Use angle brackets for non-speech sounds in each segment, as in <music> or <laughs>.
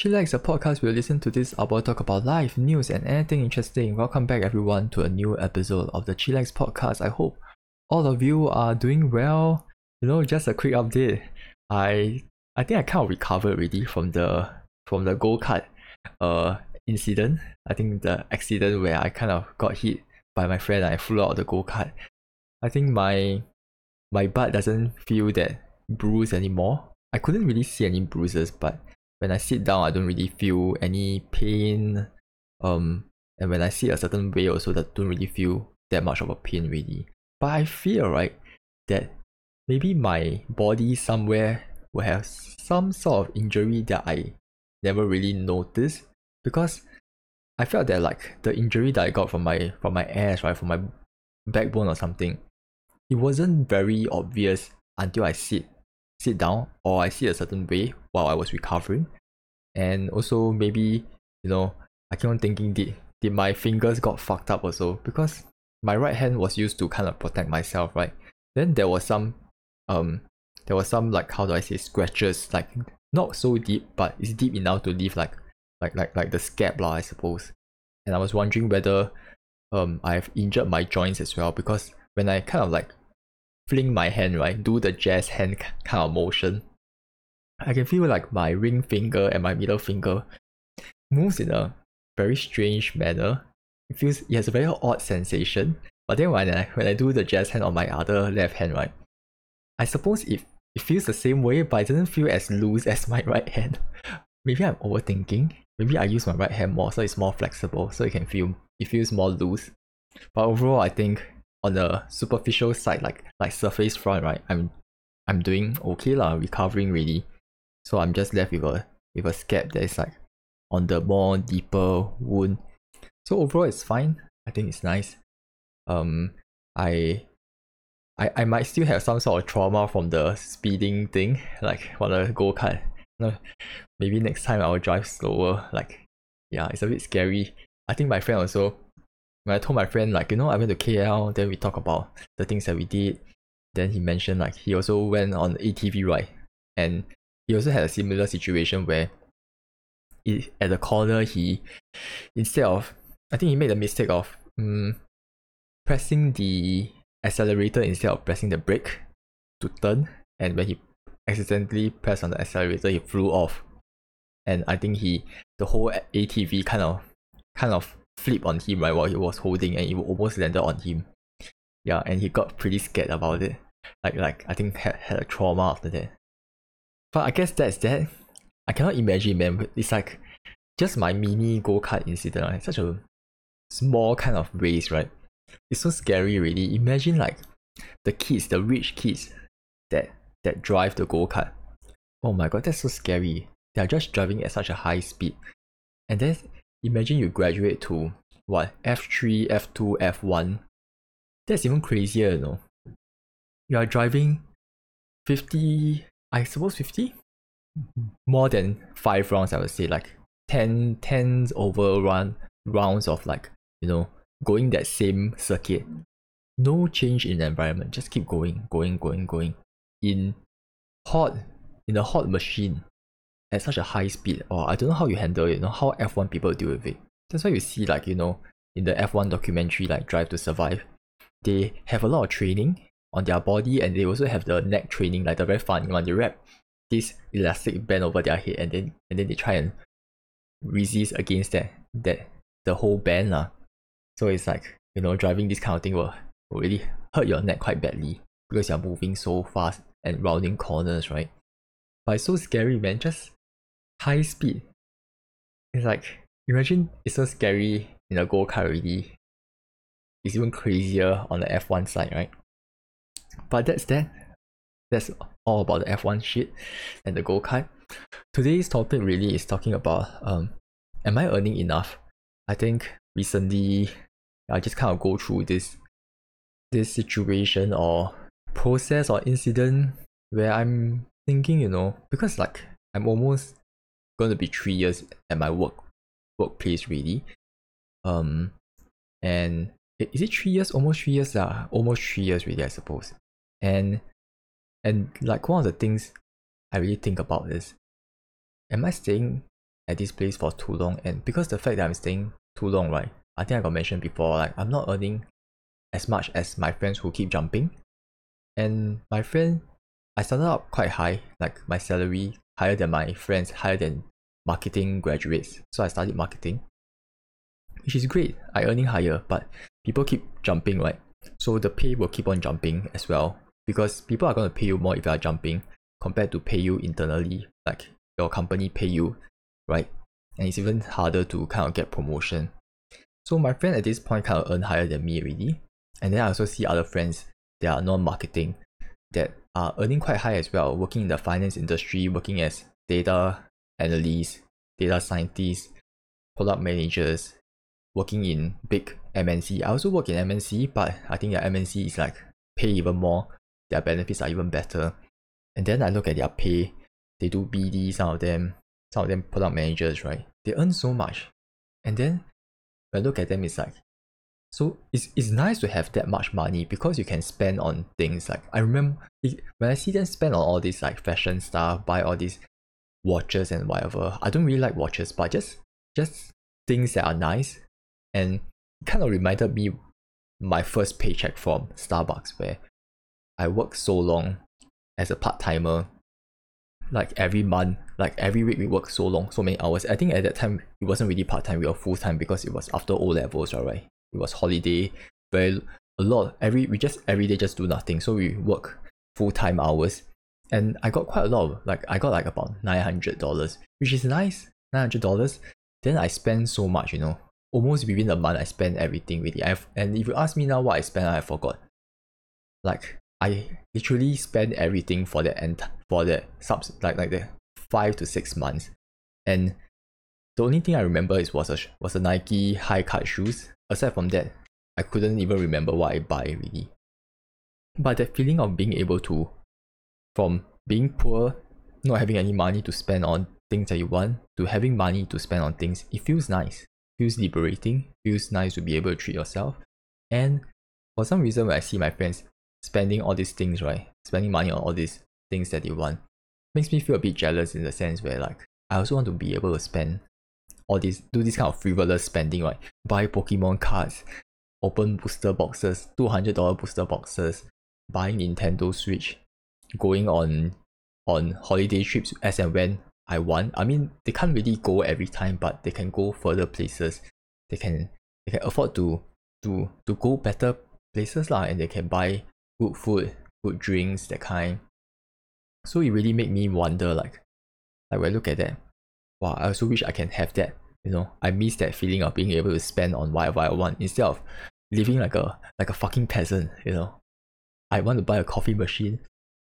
Chillax, a podcast where you listen to this about talk about life, news, and anything interesting. Welcome back, everyone, to a new episode of the Chillax podcast. I hope all of you are doing well. You know, just a quick update. I I think I kind of recovered already from the from the go kart uh incident. I think the accident where I kind of got hit by my friend and I flew out of the go kart. I think my my butt doesn't feel that bruised anymore. I couldn't really see any bruises, but when I sit down, I don't really feel any pain. Um, and when I sit a certain way, also that don't really feel that much of a pain really. But I feel right that maybe my body somewhere will have some sort of injury that I never really noticed because I felt that like the injury that I got from my from my ass right from my backbone or something, it wasn't very obvious until I sit sit down or I see a certain way while I was recovering. And also maybe, you know, I keep on thinking did did my fingers got fucked up also because my right hand was used to kind of protect myself, right? Then there was some um there was some like how do I say scratches, like not so deep, but it's deep enough to leave like like like like the scab lah, I suppose. And I was wondering whether um I've injured my joints as well because when I kind of like fling my hand, right, do the jazz hand kind of motion, I can feel like my ring finger and my middle finger moves in a very strange manner. It feels it has a very odd sensation. But then when I when I do the jazz hand on my other left hand, right, I suppose it it feels the same way, but it doesn't feel as loose as my <laughs> right hand. Maybe I'm overthinking. Maybe I use my right hand more, so it's more flexible, so it can feel it feels more loose. But overall, I think on the superficial side, like like surface front, right, I'm I'm doing okay lah, recovering really. So I'm just left with a with a scab that is like on the more deeper wound. So overall, it's fine. I think it's nice. Um, I I, I might still have some sort of trauma from the speeding thing, like on the go kart. No, maybe next time I'll drive slower. Like, yeah, it's a bit scary. I think my friend also when I told my friend like you know I went to KL, then we talk about the things that we did. Then he mentioned like he also went on ATV ride, and he also had a similar situation where it, at the corner he instead of I think he made the mistake of um, pressing the accelerator instead of pressing the brake to turn, and when he accidentally pressed on the accelerator, he flew off, and I think he the whole ATV kind of kind of flip on him right while he was holding and it almost landed on him. Yeah, and he got pretty scared about it. Like like I think had, had a trauma after that. But I guess that's that. I cannot imagine man. It's like just my mini go-kart incident, right? Such a small kind of race, right? It's so scary really. Imagine like the kids, the rich kids that that drive the go-kart. Oh my god, that's so scary. They are just driving at such a high speed. And then imagine you graduate to what F3, F2, F1. That's even crazier, you know. You are driving 50, I suppose 50? More than five rounds, I would say, like 10, tens over run rounds of like, you know, going that same circuit. No change in the environment, just keep going, going, going, going. In hot, in a hot machine, at such a high speed or I don't know how you handle it, you know, how F1 people deal with it. That's why you see like, you know, in the F1 documentary like Drive to Survive, they have a lot of training on their body and they also have the neck training, like the very funny one. They wrap this elastic band over their head and then and then they try and resist against that that the whole band. lah. So it's like, you know, driving this kind of thing will, will really hurt your neck quite badly because you're moving so fast and rounding corners, right? But it's so scary, man. Just high speed. It's like imagine it's so scary in a go kart already. It's even crazier on the F1 side, right? But that's that. That's all about the F1 shit and the go kart. Today's topic really is talking about um, am I earning enough? I think recently I just kind of go through this this situation or process or incident where I'm thinking, you know, because like I'm almost going to be three years at my work workplace really. Um, and is it three years? Almost three years. Uh, almost three years really, I suppose. And and like one of the things I really think about is, am I staying at this place for too long and because the fact that I'm staying too long, right? I think I got mentioned before, like I'm not earning as much as my friends who keep jumping. And my friend, I started out quite high, like my salary higher than my friends, higher than marketing graduates. So I studied marketing, which is great. I earning higher, but people keep jumping, right? So the pay will keep on jumping as well because people are going to pay you more if you are jumping compared to pay you internally, like your company pay you, right? And it's even harder to kind of get promotion. So my friend at this point kind of earn higher than me already. And then I also see other friends that are non-marketing that are earning quite high as well, working in the finance industry, working as data analysts, data scientists, product managers, working in big MNC. I also work in MNC, but I think the MNC is like pay even more. Their benefits are even better. And then I look at their pay. They do BD, some of them, some of them product managers, right? They earn so much. And then when I look at them, it's like, so it's, it's nice to have that much money because you can spend on things like, I remember when I see them spend on all this like fashion stuff, buy all these watches and whatever. I don't really like watches, but just, just things that are nice. And kind of reminded me my first paycheck from Starbucks where I worked so long as a part-timer. Like every month like every week we work so long so many hours. I think at that time it wasn't really part-time we were full-time because it was after o levels right? It was holiday very a lot every we just every day just do nothing. So we work full-time hours and i got quite a lot of like i got like about $900 which is nice $900 then i spend so much you know almost within a month I spend everything really. I've, and if you ask me now what I spend, I forgot. Like I literally spend everything for the end for the subs like like the five to six months, and the only thing I remember is was a was a Nike high cut shoes. Aside from that, I couldn't even remember what I buy really. But that feeling of being able to, from being poor, not having any money to spend on things that you want, to having money to spend on things, it feels nice feels liberating, feels nice to be able to treat yourself. And for some reason, when I see my friends spending all these things, right, spending money on all these things that they want, makes me feel a bit jealous in the sense where like I also want to be able to spend all this, do this kind of frivolous spending, right? Buy Pokemon cards, open booster boxes, two hundred dollar booster boxes, buying Nintendo Switch, going on on holiday trips as and when I want. I mean, they can't really go every time, but they can go further places. They can they can afford to to to go better places lah, and they can buy good food, good drinks, that kind. So it really made me wonder, like, like when I look at that, wow, I also wish I can have that. You know, I miss that feeling of being able to spend on whatever I want instead of living like a like a fucking peasant. You know, I want to buy a coffee machine.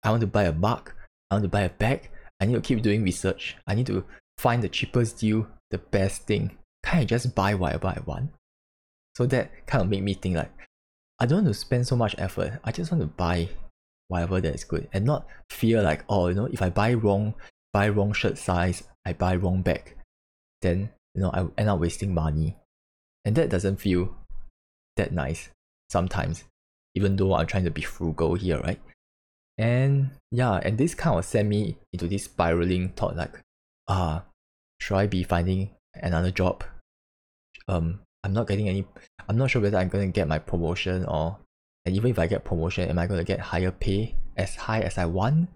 I want to buy a mug. I want to buy a bag. I need to keep doing research. I need to find the cheapest deal, the best thing. Can't I just buy whatever I want? So that kind of made me think like, I don't want to spend so much effort. I just want to buy whatever that is good and not fear like, oh, you know, if I buy wrong, buy wrong shirt size, I buy wrong bag, then you know I end up wasting money, and that doesn't feel that nice sometimes. Even though I'm trying to be frugal here, right? And yeah, and this kind of sent me into this spiraling thought like, ah, should I be finding another job? Um, I'm not getting any, I'm not sure whether I'm going to get my promotion or, and even if I get promotion, am I going to get higher pay as high as I want?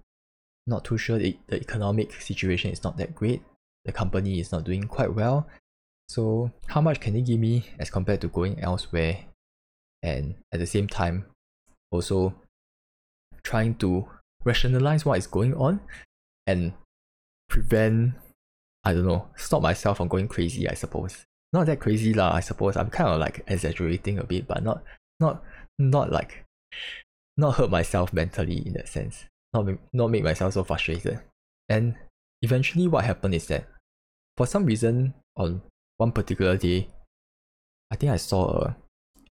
Not too sure. The, the economic situation is not that great. The company is not doing quite well. So how much can they give me as compared to going elsewhere? And at the same time, also trying to rationalize what is going on and prevent I don't know, stop myself from going crazy, I suppose. Not that crazy lah, I suppose. I'm kind of like exaggerating a bit, but not not not like not hurt myself mentally in that sense. Not not make myself so frustrated. And eventually what happened is that for some reason on one particular day, I think I saw a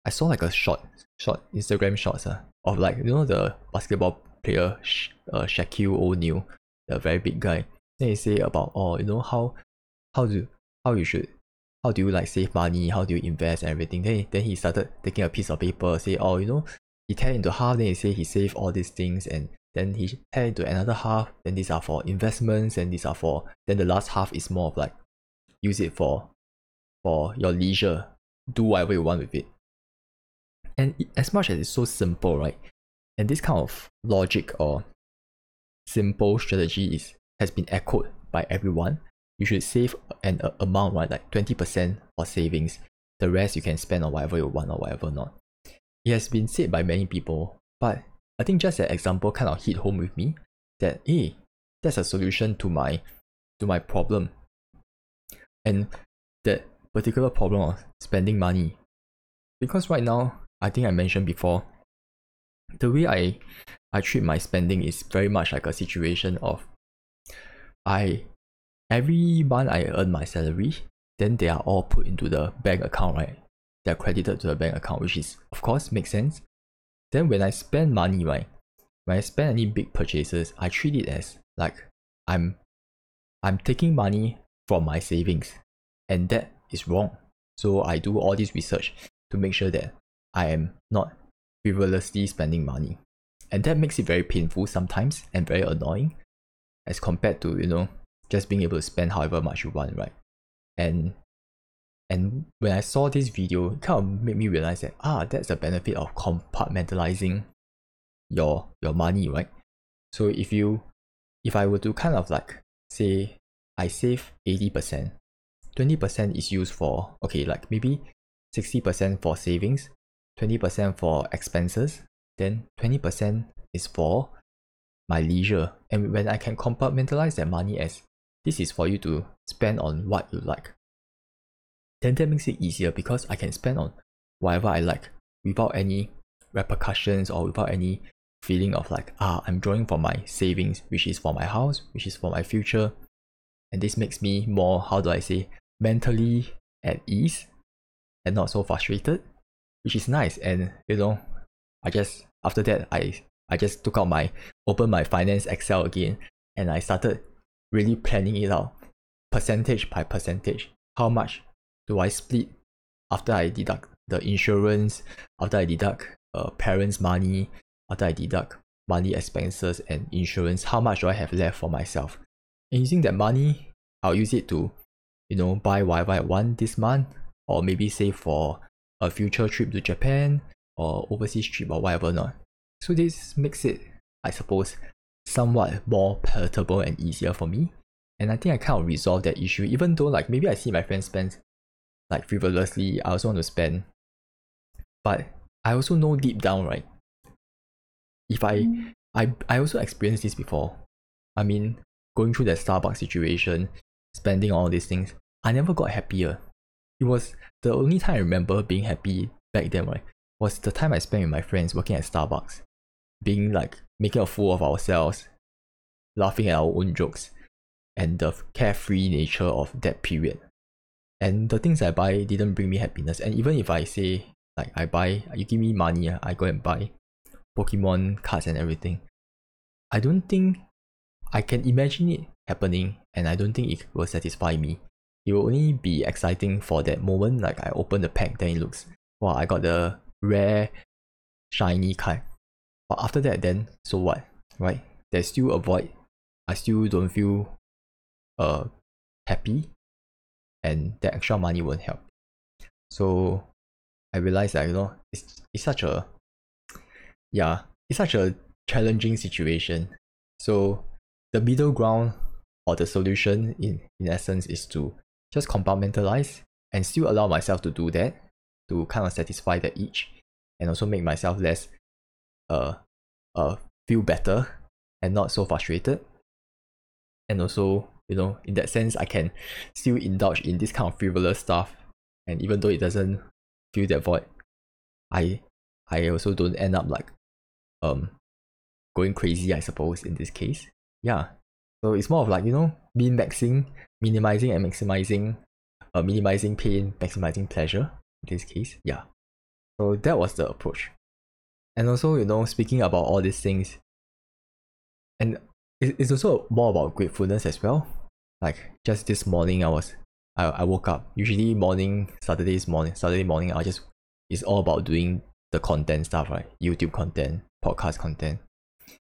I saw like a short short Instagram shots uh, of like you know the basketball player uh, Shaquille O'Neal, the very big guy. Then he say about oh you know how how do how you should how do you like save money, how do you invest and everything. Then he, then he started taking a piece of paper, say oh you know he tear into half. Then he say he save all these things and then he tear into another half. Then these are for investments and these are for then the last half is more of like use it for for your leisure. Do whatever you want with it. And as much as it's so simple, right? And this kind of logic or simple strategy is has been echoed by everyone. You should save an uh, amount, right? Like 20% for savings. The rest you can spend on whatever you want or whatever not. It has been said by many people, but I think just that example kind of hit home with me that hey, that's a solution to my to my problem. And that particular problem of spending money. Because right now, I think I mentioned before, the way I I treat my spending is very much like a situation of I every month I earn my salary, then they are all put into the bank account, right? They're credited to the bank account, which is of course makes sense. Then when I spend money, right? When I spend any big purchases, I treat it as like I'm I'm taking money from my savings. And that is wrong. So I do all this research to make sure that I am not frivolously spending money. And that makes it very painful sometimes and very annoying as compared to, you know, just being able to spend however much you want, right? And and when I saw this video, it kind of made me realize that ah, that's the benefit of compartmentalizing your your money, right? So if you if I were to kind of like say I save 80%, 20% is used for okay, like maybe 60% for savings, 20% for expenses, then 20% is for my leisure. And when I can compartmentalize that money as this is for you to spend on what you like, then that makes it easier because I can spend on whatever I like without any repercussions or without any feeling of like, ah, I'm drawing from my savings, which is for my house, which is for my future. And this makes me more, how do I say, mentally at ease and not so frustrated, which is nice. And you know, I just after that I I just took out my open my finance Excel again and I started really planning it out percentage by percentage. How much do I split after I deduct the insurance, after I deduct uh, parents' money, after I deduct money expenses and insurance, how much do I have left for myself? And using that money, I'll use it to, you know, buy whatever I want this month, or maybe save for a future trip to Japan or overseas trip or whatever not. So this makes it, I suppose, somewhat more palatable and easier for me. And I think I kind of resolved that issue, even though like maybe I see my friends spend like frivolously, I also want to spend. But I also know deep down, right? If I I I also experienced this before. I mean, going through that Starbucks situation, spending all these things, I never got happier. It was the only time I remember being happy back then, right? Was the time I spent with my friends working at Starbucks. Being like making a fool of ourselves, laughing at our own jokes, and the carefree nature of that period. And the things I buy didn't bring me happiness. And even if I say like I buy, you give me money, ah, I go and buy Pokemon cards and everything. I don't think I can imagine it happening, and I don't think it will satisfy me. It will only be exciting for that moment. Like I open the pack, then it looks wow, I got the rare shiny card. But after that, then so what, right? There's still a void. I still don't feel uh happy and the extra money won't help. So I realized that you know it's it's such a yeah it's such a challenging situation. So the middle ground or the solution in in essence is to just compartmentalize and still allow myself to do that to kind of satisfy the itch and also make myself less uh uh feel better and not so frustrated and also you know, in that sense, I can still indulge in this kind of frivolous stuff. And even though it doesn't fill that void, I I also don't end up like um going crazy, I suppose, in this case. Yeah. So it's more of like, you know, min maxing, minimizing and maximizing, uh, minimizing pain, maximizing pleasure in this case. Yeah. So that was the approach. And also, you know, speaking about all these things, and it's also more about gratefulness as well like just this morning I was I, I woke up. Usually morning, Saturday's morning, Saturday morning I just it's all about doing the content stuff, right? YouTube content, podcast content.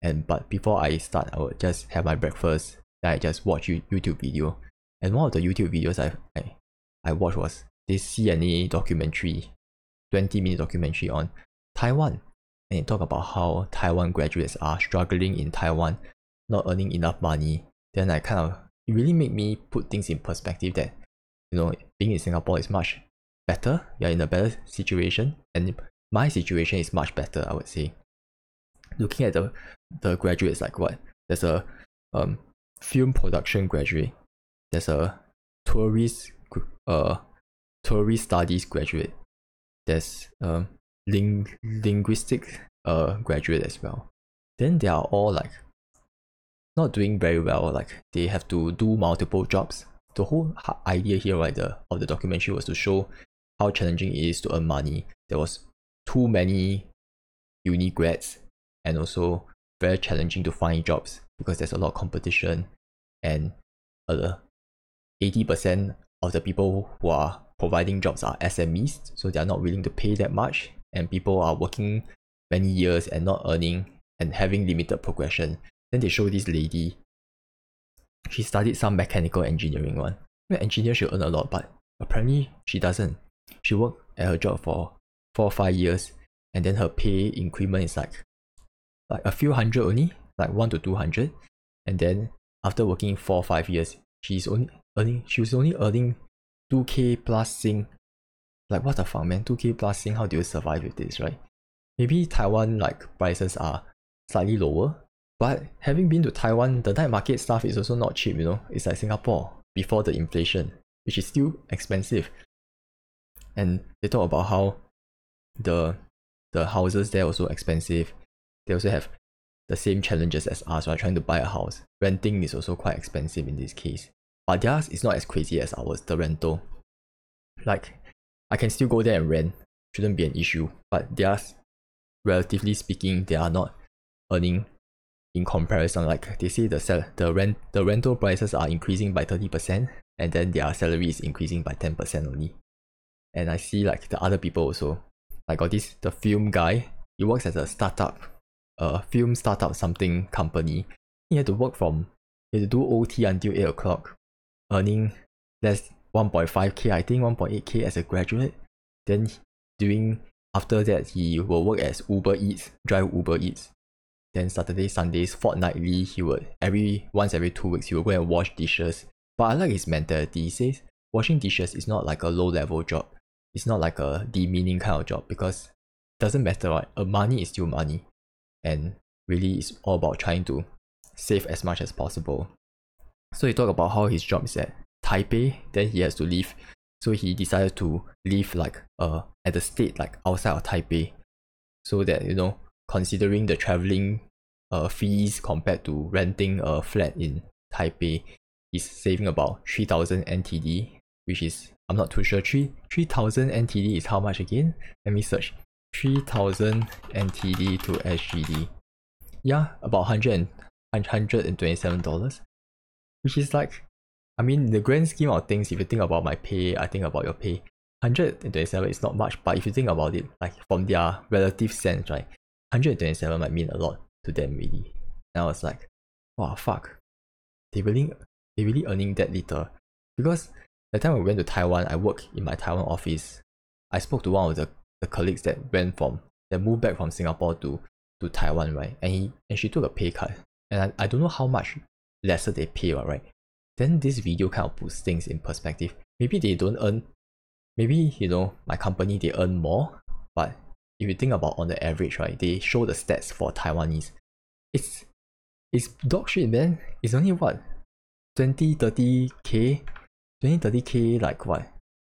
And but before I start, I would just have my breakfast. Then I just watch YouTube video. And one of the YouTube videos I I, I watched was this CNA documentary, 20 minute documentary on Taiwan. And it talked about how Taiwan graduates are struggling in Taiwan, not earning enough money. Then I kind of it really made me put things in perspective that you know being in Singapore is much better. You're in a better situation, and my situation is much better. I would say. Looking at the the graduates, like what there's a um film production graduate, there's a tourist uh tourist studies graduate, there's um ling- linguistic uh graduate as well. Then they are all like not doing very well. Like they have to do multiple jobs. The whole idea here, right, the of the documentary was to show how challenging it is to earn money. There was too many uni grads and also very challenging to find jobs because there's a lot of competition and uh, 80% of the people who are providing jobs are SMEs, so they are not willing to pay that much, and people are working many years and not earning and having limited progression. Then they show this lady. She studied some mechanical engineering one. Well, engineer should earn a lot, but apparently she doesn't. She worked at her job for four or five years, and then her pay increment is like like a few hundred only, like one to two hundred. And then after working four or five years, she's only earning she was only earning two K plus sing. Like what the fuck man, two K plus sing, how do you survive with this, right? Maybe Taiwan like prices are slightly lower, but having been to Taiwan, the night market stuff is also not cheap, you know. It's like Singapore before the inflation, which is still expensive. And they talk about how the the houses there also expensive. They also have the same challenges as us while trying to buy a house. Renting is also quite expensive in this case. But theirs is not as crazy as ours, the rental. Like, I can still go there and rent, shouldn't be an issue. But theirs, relatively speaking, they are not earning in comparison. Like they say the sell the rent the rental prices are increasing by 30% and then their salary is increasing by 10% only. And I see like the other people also. Like got this the film guy, he works as a startup a film startup something company, he had to work from, he had to do OT until 8 o'clock, earning less 1.5k, I think 1.8k as a graduate. Then doing, after that, he will work as Uber Eats, drive Uber Eats. Then Saturday, Sundays, fortnightly, he would, every, once every two weeks, he will go and wash dishes. But I like his mentality. He says, washing dishes is not like a low level job. It's not like a demeaning kind of job because doesn't matter, right? Money is still money and really it's all about trying to save as much as possible. So he talked about how his job is at Taipei, then he has to leave. So he decided to live like uh at the state like outside of Taipei. So that you know, considering the traveling uh fees compared to renting a flat in Taipei, he's saving about three thousand NTD, which is I'm not too sure. Three three thousand NTD is how much again? Let me search. 3000 NTD to SGD. Yeah, about 100 $127. Which is like, I mean, the grand scheme of things, if you think about my pay, I think about your pay. 127 is not much, but if you think about it, like from their relative sense, right, 127 might mean a lot to them really. And I was like, wow, fuck. They really, they really earning that little. Because the time I went to Taiwan, I work in my Taiwan office. I spoke to one of the the colleagues that went from that moved back from Singapore to to Taiwan, right? And he and she took a pay cut, and I, I don't know how much lesser they pay, right? Then this video kind of puts things in perspective. Maybe they don't earn, maybe you know my company they earn more, but if you think about on the average, right? They show the stats for Taiwanese. It's it's dog shit, man. It's only what 20, 30k, 20, 30k. Like what?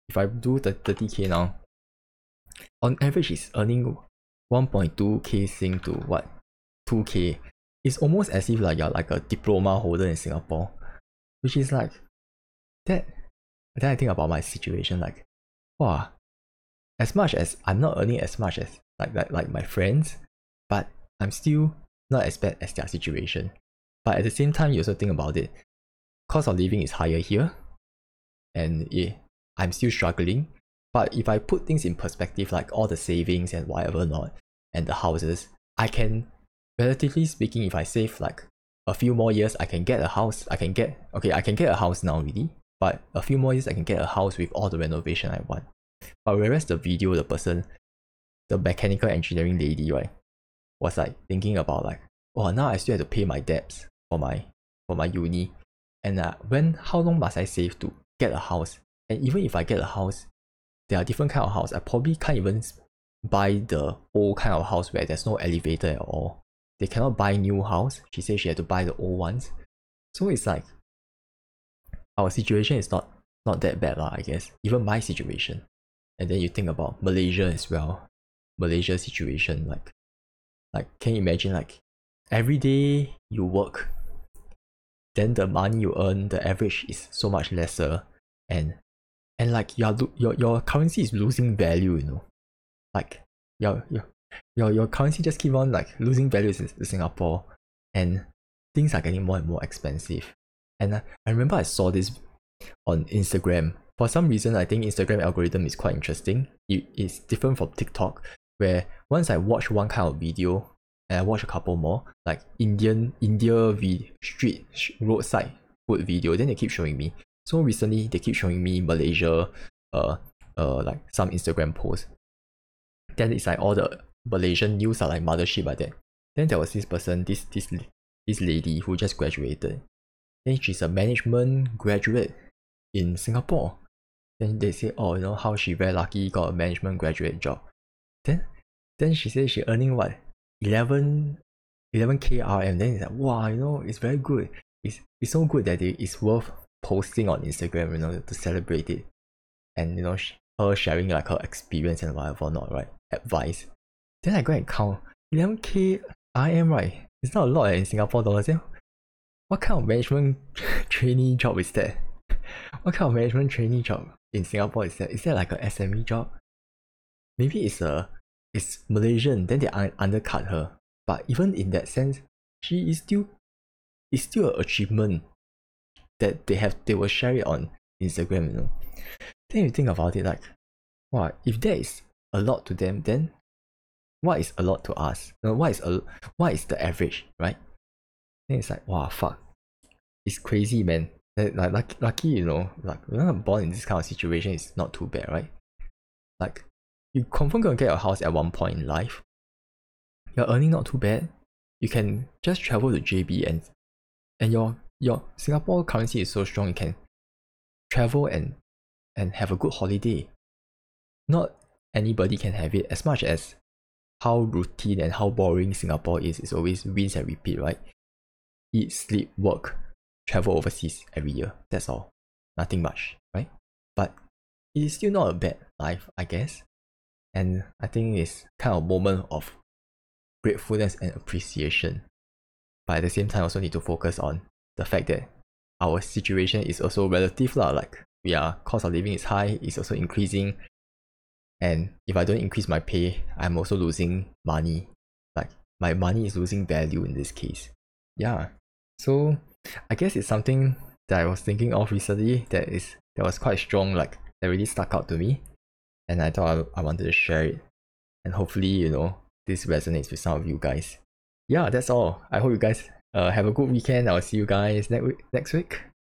If I do the 30k now, on average is earning 1.2k sing to what? 2k it's almost as if like you're like a diploma holder in singapore which is like that then i think about my situation like wow as much as i'm not earning as much as like like, like my friends but i'm still not as bad as their situation. But at the same time you also think about it. Cost of living is higher here and yeah, i'm still struggling but if I put things in perspective, like all the savings and whatever not, and the houses, I can, relatively speaking, if I save like a few more years, I can get a house. I can get, okay, I can get a house now really. but a few more years I can get a house with all the renovation I want. But whereas the video, the person, the mechanical engineering lady, right, was like thinking about like, oh, now I still have to pay my debts for my for my uni, and uh, when how long must I save to get a house? And even if I get a house, there are different kind of house. I probably can't even buy the old kind of house where there's no elevator at all. They cannot buy new house. She said she had to buy the old ones. So it's like our situation is not not that bad lah, I guess. Even my situation. And then you think about Malaysia as well. Malaysia situation, like like can you imagine like every day you work, then the money you earn, the average is so much lesser and and like your your your currency is losing value, you know. Like your your your your currency just keep on like losing value in Singapore and things are getting more and more expensive. And I, I remember I saw this on Instagram. For some reason, I think Instagram algorithm is quite interesting. It is different from TikTok, where once I watch one kind of video and I watch a couple more, like Indian India v street roadside food video, then they keep showing me. So recently they keep showing me Malaysia, uh, uh, like some Instagram posts. Then it's like all the Malaysian news are like mothership like that. Then there was this person, this this this lady who just graduated. Then she's a management graduate in Singapore. Then they say, oh, you know how she very lucky got a management graduate job. Then then she said she earning what 11 11k RM. Then it's like wow, you know, it's very good. It's it's so good that it, it's worth posting on Instagram, you know, to celebrate it. And you know, her sharing like her experience and whatever not, right? Advice. Then I go and count 11k RM, right? It's not a lot eh, in Singapore dollars. Yeah? What kind of management <laughs> trainee job is that? <laughs> What kind of management trainee job in Singapore is that? Is that like a SME job? Maybe it's a it's Malaysian, then they un- undercut her. But even in that sense, she is still it's still an achievement that they have they will share it on Instagram, you know. Then you think about it like, wow, if that is a lot to them, then what is a lot to us? You know, what is a what is the average, right? Then it's like, wow, fuck, it's crazy, man. Like, lucky, you know, like when I'm born in this kind of situation, it's not too bad, right? Like, you confirm gonna get a house at one point in life. You're earning not too bad. You can just travel to JB and and your your Singapore currency is so strong you can travel and and have a good holiday. Not anybody can have it as much as how routine and how boring Singapore is. It's always rinse and repeat, right? Eat, sleep, work, travel overseas every year. That's all. Nothing much, right? But it is still not a bad life, I guess. And I think it's kind of moment of gratefulness and appreciation. But at the same time, also need to focus on the fact that our situation is also relative lah. Like we are cost of living is high, it's also increasing. And if I don't increase my pay, I'm also losing money. Like my money is losing value in this case. Yeah. So I guess it's something that I was thinking of recently that is that was quite strong, like that really stuck out to me. And I thought I, I wanted to share it. And hopefully, you know, this resonates with some of you guys. Yeah, that's all. I hope you guys uh, have a good weekend. I'll see you guys next week. Next week.